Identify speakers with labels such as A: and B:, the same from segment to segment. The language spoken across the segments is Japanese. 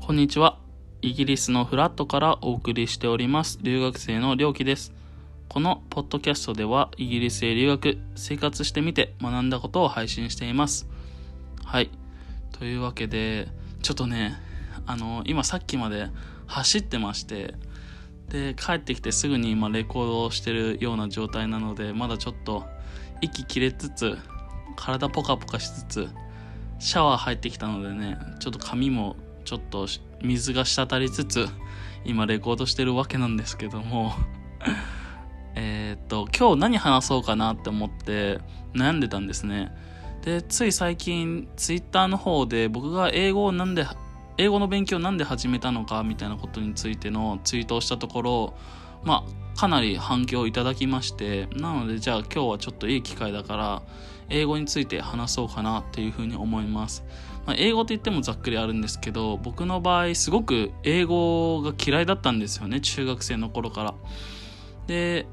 A: こんにちは。イギリスのフラットからお送りしております。留学生のりょうきです。このポッドキャストでは、イギリスへ留学、生活してみて学んだことを配信しています。はい。というわけで、ちょっとね、あの、今さっきまで走ってまして、で、帰ってきてすぐに今レコードをしてるような状態なので、まだちょっと息切れつつ、体ポカポカしつつ、シャワー入ってきたのでね、ちょっと髪もちょっと水が滴りつつ今レコードしてるわけなんですけども。えっと今日何話そうかなって思って悩んでたんですね。でつい最近ツイッターの方で僕が英語をなんで英語の勉強なんで始めたのかみたいなことについてのツイートをしたところまあかなり反響をいただきましてなのでじゃあ今日はちょっといい機会だから英語について話そうかなっていうふうに思います。まあ、英語って言ってもざっくりあるんですけど僕の場合すごく英語が嫌いだったんですよね中学生の頃から。で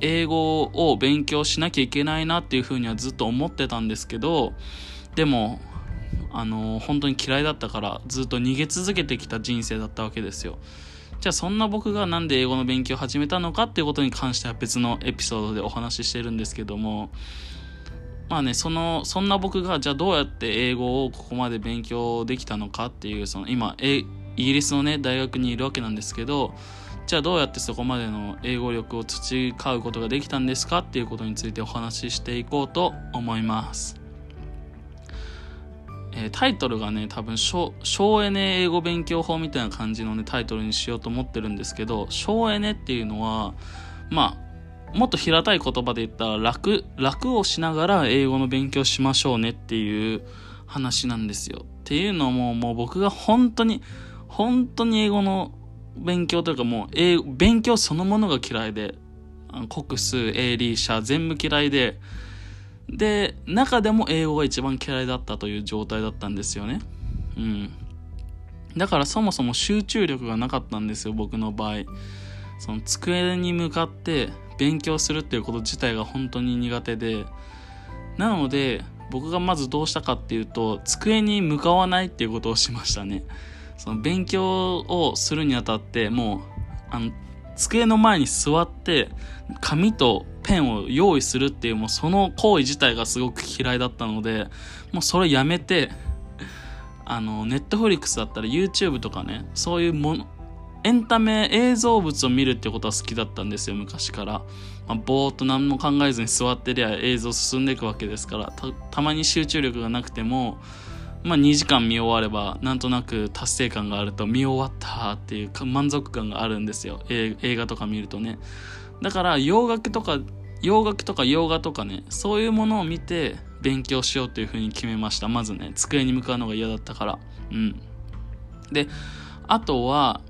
A: 英語を勉強しなきゃいけないなっていうふうにはずっと思ってたんですけどでもあの本当に嫌いだったからずっと逃げ続けてきた人生だったわけですよ。じゃあそんな僕が何で英語の勉強を始めたのかっていうことに関しては別のエピソードでお話ししてるんですけどもまあね、その、そんな僕が、じゃあどうやって英語をここまで勉強できたのかっていう、その今、イギリスのね、大学にいるわけなんですけど、じゃあどうやってそこまでの英語力を培うことができたんですかっていうことについてお話ししていこうと思います。え、タイトルがね、多分省、省エネ英語勉強法みたいな感じのね、タイトルにしようと思ってるんですけど、省エネっていうのは、まあ、もっと平たい言葉で言ったら楽、楽をしながら英語の勉強しましょうねっていう話なんですよ。っていうのももう僕が本当に、本当に英語の勉強というかもう英勉強そのものが嫌いで、国数、英理社全部嫌いで、で、中でも英語が一番嫌いだったという状態だったんですよね。うん。だからそもそも集中力がなかったんですよ、僕の場合。その机に向かって勉強するっていうこと自体が本当に苦手でなので僕がまずどうしたかっていうと机に向かわないっていうことをしましたねその勉強をするにあたってもうあの机の前に座って紙とペンを用意するっていうもうその行為自体がすごく嫌いだったのでもうそれやめてあのネットフリックスだったら YouTube とかねそういうものエンタメ映像物を見るってことは好きだったんですよ昔から、まあ、ぼーっと何も考えずに座ってりゃ映像進んでいくわけですからたまに集中力がなくてもまあ、2時間見終わればなんとなく達成感があると見終わったっていう満足感があるんですよ。映画とか見るとね。だから洋楽とか洋楽とか洋画とかねそういうものを見て勉強しようっていうふうに決めました。まずね机に向かうのが嫌だったから。うん。であとは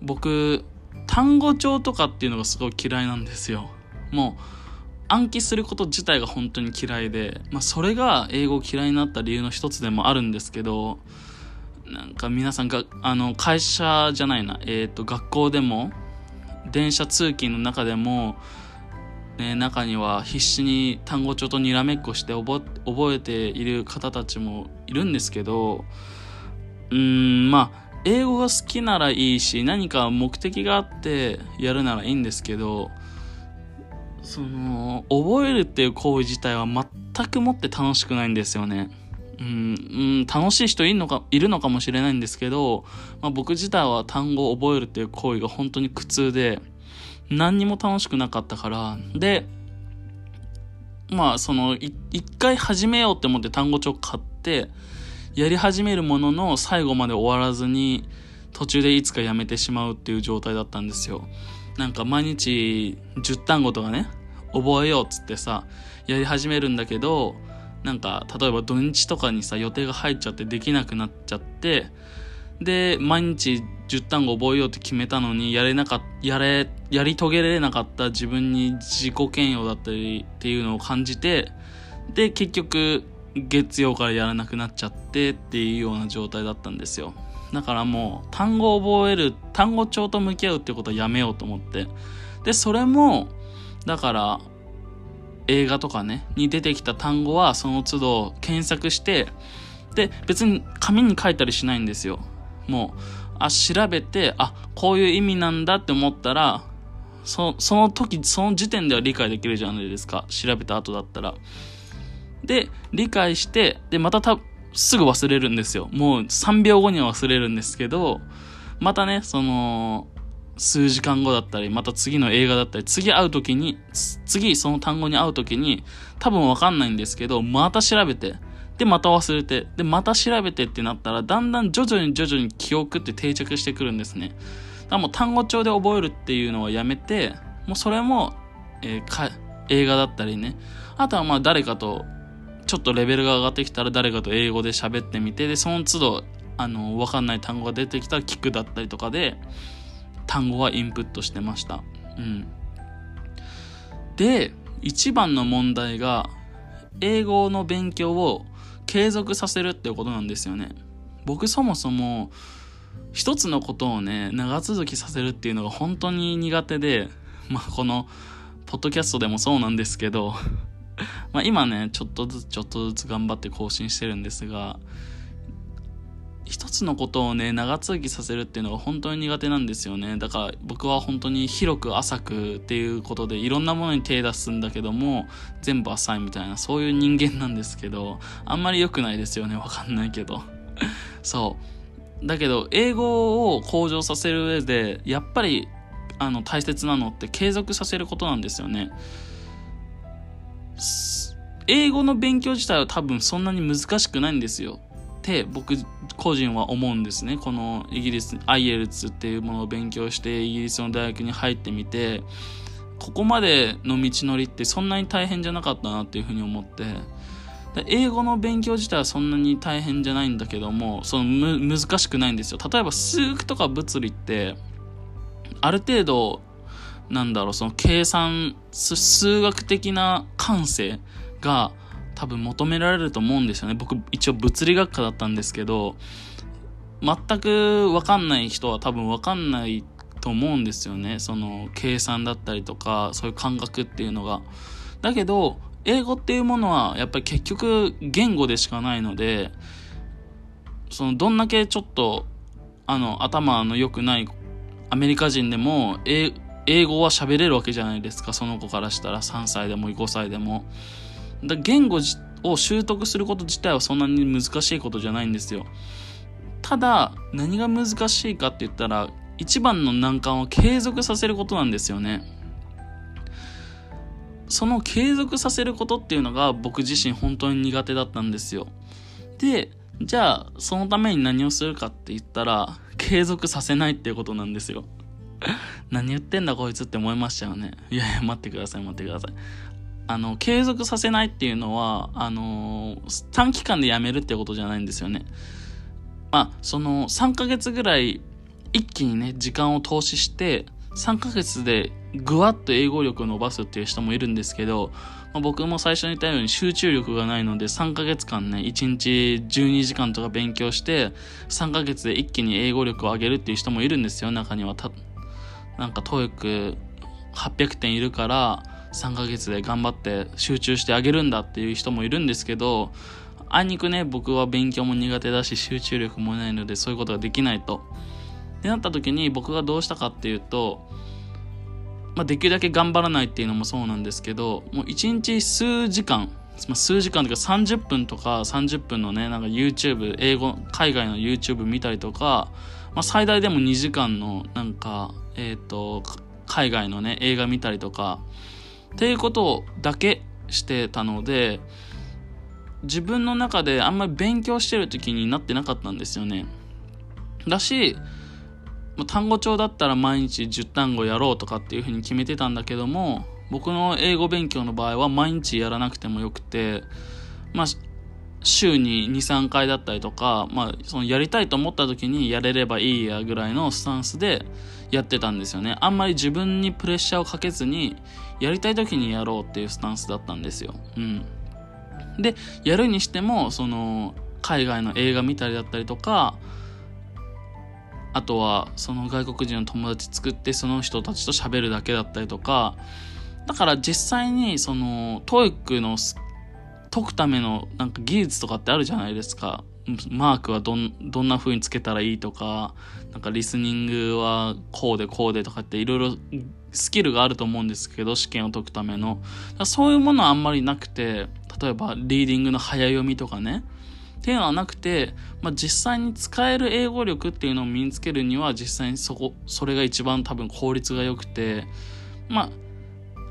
A: 僕単語帳とかっていうのがすごい嫌いなんですよ。もう暗記すること自体が本当に嫌いで、まあ、それが英語嫌いになった理由の一つでもあるんですけどなんか皆さんがあの会社じゃないな、えーと、学校でも電車通勤の中でも、ね、中には必死に単語帳とにらめっこして覚えている方たちもいるんですけどうんまあ英語が好きならいいし何か目的があってやるならいいんですけどその覚えるっていう行為自体は全くもって楽しくないんですよね。うん、うん、楽しい人いるのかいるのかもしれないんですけど、まあ、僕自体は単語を覚えるっていう行為が本当に苦痛で何にも楽しくなかったからでまあその一回始めようって思って単語帳買ってやり始めるものの最後まで終わらずに途中でいつかやめてしまうっていう状態だったんですよ。なんか毎日10単語とかね、覚えようっつってさ、やり始めるんだけど、なんか例えば土日とかにさ予定が入っちゃってできなくなっちゃってで毎日10単語覚えようって決めたのにやれなかやれやり遂げられなかった自分に自己嫌悪だったりっていうのを感じてで結局月曜からやらなくなっちゃってっていうような状態だったんですよだからもう単語を覚える単語帳と向き合うってことはやめようと思ってでそれもだから映画とかね、に出てきた単語はその都度検索して、で、別に紙に書いたりしないんですよ。もう、あ、調べて、あ、こういう意味なんだって思ったら、そその時、その時点では理解できるじゃないですか。調べた後だったら。で、理解して、で、またた、すぐ忘れるんですよ。もう3秒後には忘れるんですけど、またね、その、数時間後だったり、また次の映画だったり、次会う時に、次その単語に会う時に、多分わかんないんですけど、また調べて、で、また忘れて、で、また調べてってなったら、だんだん徐々に徐々に記憶って定着してくるんですね。だからもう単語帳で覚えるっていうのはやめて、もうそれも、えー、か、映画だったりね。あとはまあ誰かと、ちょっとレベルが上がってきたら誰かと英語で喋ってみて、で、その都度、あの、わかんない単語が出てきたら聞くだったりとかで、単語はインプットしてました。うん。で、一番の問題が、英語の勉強を継続させるっていうことなんですよね。僕そもそも一つのことをね長続きさせるっていうのが本当に苦手でまあこのポッドキャストでもそうなんですけどまあ今ねちょっとずつちょっとずつ頑張って更新してるんですが一つのことをね長続きさせるっていうのが本当に苦手なんですよね。だから僕は本当に広く浅くっていうことでいろんなものに手出すんだけども全部浅いみたいなそういう人間なんですけどあんまり良くないですよね。わかんないけど。そう。だけど英語を向上させる上でやっぱりあの大切なのって継続させることなんですよね。英語の勉強自体は多分そんなに難しくないんですよ。って僕個人は思うんですね。このイギリス IELTS っていうものを勉強してイギリスの大学に入ってみてここまでの道のりってそんなに大変じゃなかったなっていうふうに思って英語の勉強自体はそんなに大変じゃないんだけどもそのむ難しくないんですよ。例えば数学とか物理ってある程度なんだろうその計算数学的な感性が多分求められると思うんですよね。僕一応物理学科だったんですけど、全くわかんない人は多分わかんないと思うんですよね。その計算だったりとか、そういう感覚っていうのが。だけど、英語っていうものはやっぱり結局言語でしかないので、そのどんだけちょっとあの頭の良くないアメリカ人でも英語は喋れるわけじゃないですかその子からしたら3歳でも5歳でもだ言語を習得すること自体はそんなに難しいことじゃないんですよ。ただ、何が難しいかって言ったら、一番の難関を継続させることなんですよね。その継続させることっていうのが僕自身本当に苦手だったんですよ。で、じゃあ、そのために何をするかって言ったら、継続させないっていうことなんですよ。何言ってんだこいつって思いましたよね。いやいや、待ってください、待ってください。あの、継続させないっていうのは、あの、短期間でやめるってことじゃないんですよね。まあ、その、3ヶ月ぐらい、一気にね、時間を投資して、3ヶ月でぐわっと英語力を伸ばすっていう人もいるんですけど、まあ、僕も最初に言ったように集中力がないので3ヶ月間ね、1日12時間とか勉強して、3ヶ月で一気に英語力を上げるっていう人もいるんですよ、中には。たなんか、 TOEIC 800点いるから、3ヶ月で頑張って集中してあげるんだっていう人もいるんですけどあいにくね僕は勉強も苦手だし集中力もないのでそういうことができないと。ってなった時に僕がどうしたかっていうと、まあ、できるだけ頑張らないっていうのもそうなんですけどもう1日数時間数時間というか30分とか30分のねなんか YouTube 英語海外の YouTube 見たりとか、まあ、最大でも2時間のなんかえっ、ー、と海外のね映画見たりとかっていうことだけしてたので自分の中であんまり勉強してる時になってなかったんですよね。だし単語帳だったら毎日10単語やろうとかっていうふうに決めてたんだけども僕の英語勉強の場合は毎日やらなくてもよくてまあ週に23回だったりとか、まあ、そのやりたいと思った時にやれればいいやぐらいのスタンスでやってたんですよね。あんまり自分にプレッシャーをかけずにやりたい時にやろうっていうスタンスだったんですよ。うん。でやるにしてもその海外の映画見たりだったりとかあとはその外国人の友達作ってその人たちと喋るだけだったりとかだから実際にその TOEIC の解くためのなんか技術とかってあるじゃないですか。マークはどんどんな風につけたらいいとか、なんかリスニングはこうでこうでとかっていろいろスキルがあると思うんですけど、試験を解くための。そういうものはあんまりなくて、例えばリーディングの早読みとかね。っていうのはなくて、まあ、実際に使える英語力っていうのを身につけるには実際にそこ、それが一番多分効率が良くて、まあ、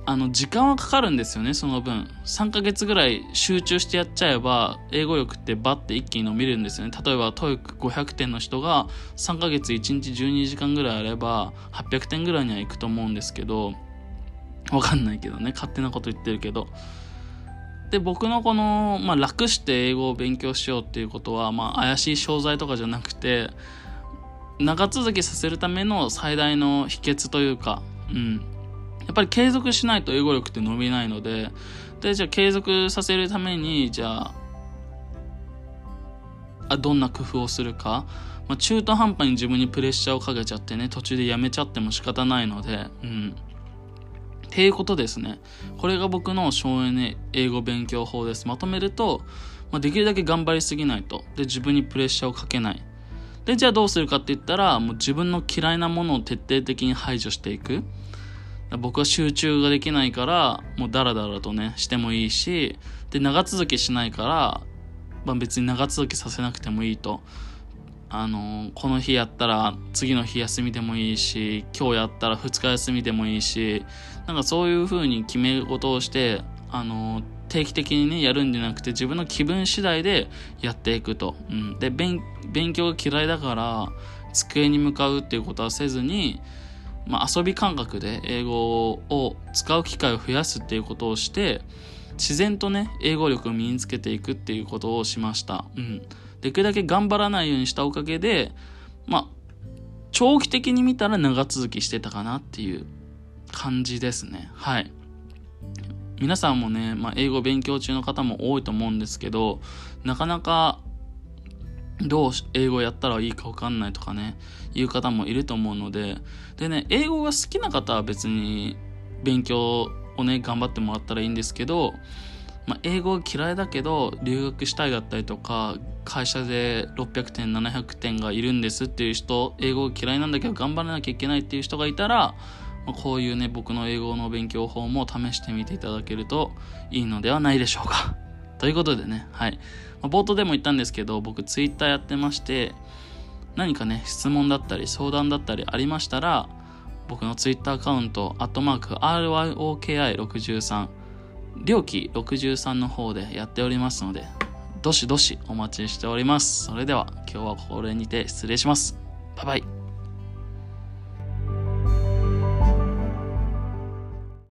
A: あの、時間はかかるんですよね、その分。3ヶ月ぐらい集中してやっちゃえば、英語力ってバッて一気に伸びるんですよね。例えば、TOEIC500 点の人が3ヶ月1日12時間ぐらいあれば、800点ぐらいにはいくと思うんですけど、わかんないけどね、勝手なこと言ってるけど。で僕のこの、まあ、楽して英語を勉強しようっていうことは、まあ、怪しい商材とかじゃなくて長続きさせるための最大の秘訣というか、うん、やっぱり継続しないと英語力って伸びないのででじゃあ継続させるためにじゃああどんな工夫をするか、まあ、中途半端に自分にプレッシャーをかけちゃってね途中でやめちゃっても仕方ないので、うん、っていうことですね。これが僕の省エネ英語勉強法です。まとめると、まあ、できるだけ頑張りすぎないと。で、自分にプレッシャーをかけない。で、じゃあどうするかって言ったら、もう自分の嫌いなものを徹底的に排除していく。僕は集中ができないから、もうダラダラとね、してもいいし、で、長続きしないから、まあ、別に長続きさせなくてもいいと。あのこの日やったら次の日休みでもいいし今日やったら2日休みでもいいしなんかそういう風に決め事をしてあの定期的にねやるんじゃなくて自分の気分次第でやっていくと、うん、で勉強が嫌いだから机に向かうっていうことはせずに、まあ、遊び感覚で英語を使う機会を増やすっていうことをして自然とね英語力を身につけていくっていうことをしました、うんできるだけ頑張らないようにしたおかげで、まあ、長期的に見たら長続きしてたかなっていう感じですね。はい。皆さんもね、まあ、英語勉強中の方も多いと思うんですけど、なかなかどう英語やったらいいか分かんないとかね、いう方もいると思うので、でね、英語が好きな方は別に勉強をね、頑張ってもらったらいいんですけど、まあ、英語嫌いだけど留学したいだったりとか会社で600点700点がいるんですっていう人英語嫌いなんだけど頑張らなきゃいけないっていう人がいたら、まあ、こういうね僕の英語の勉強法も試してみていただけるといいのではないでしょうか。ということでね、はい。まあ、冒頭でも言ったんですけど、僕ツイッターやってまして、何かね、質問だったり相談だったりありましたら、僕のツイッターアカウント、アットマーク、RYOKI63、料金63の方でやっておりますので、どしどしお待ちしております。それでは今日はこれにて失礼します。バイバイ。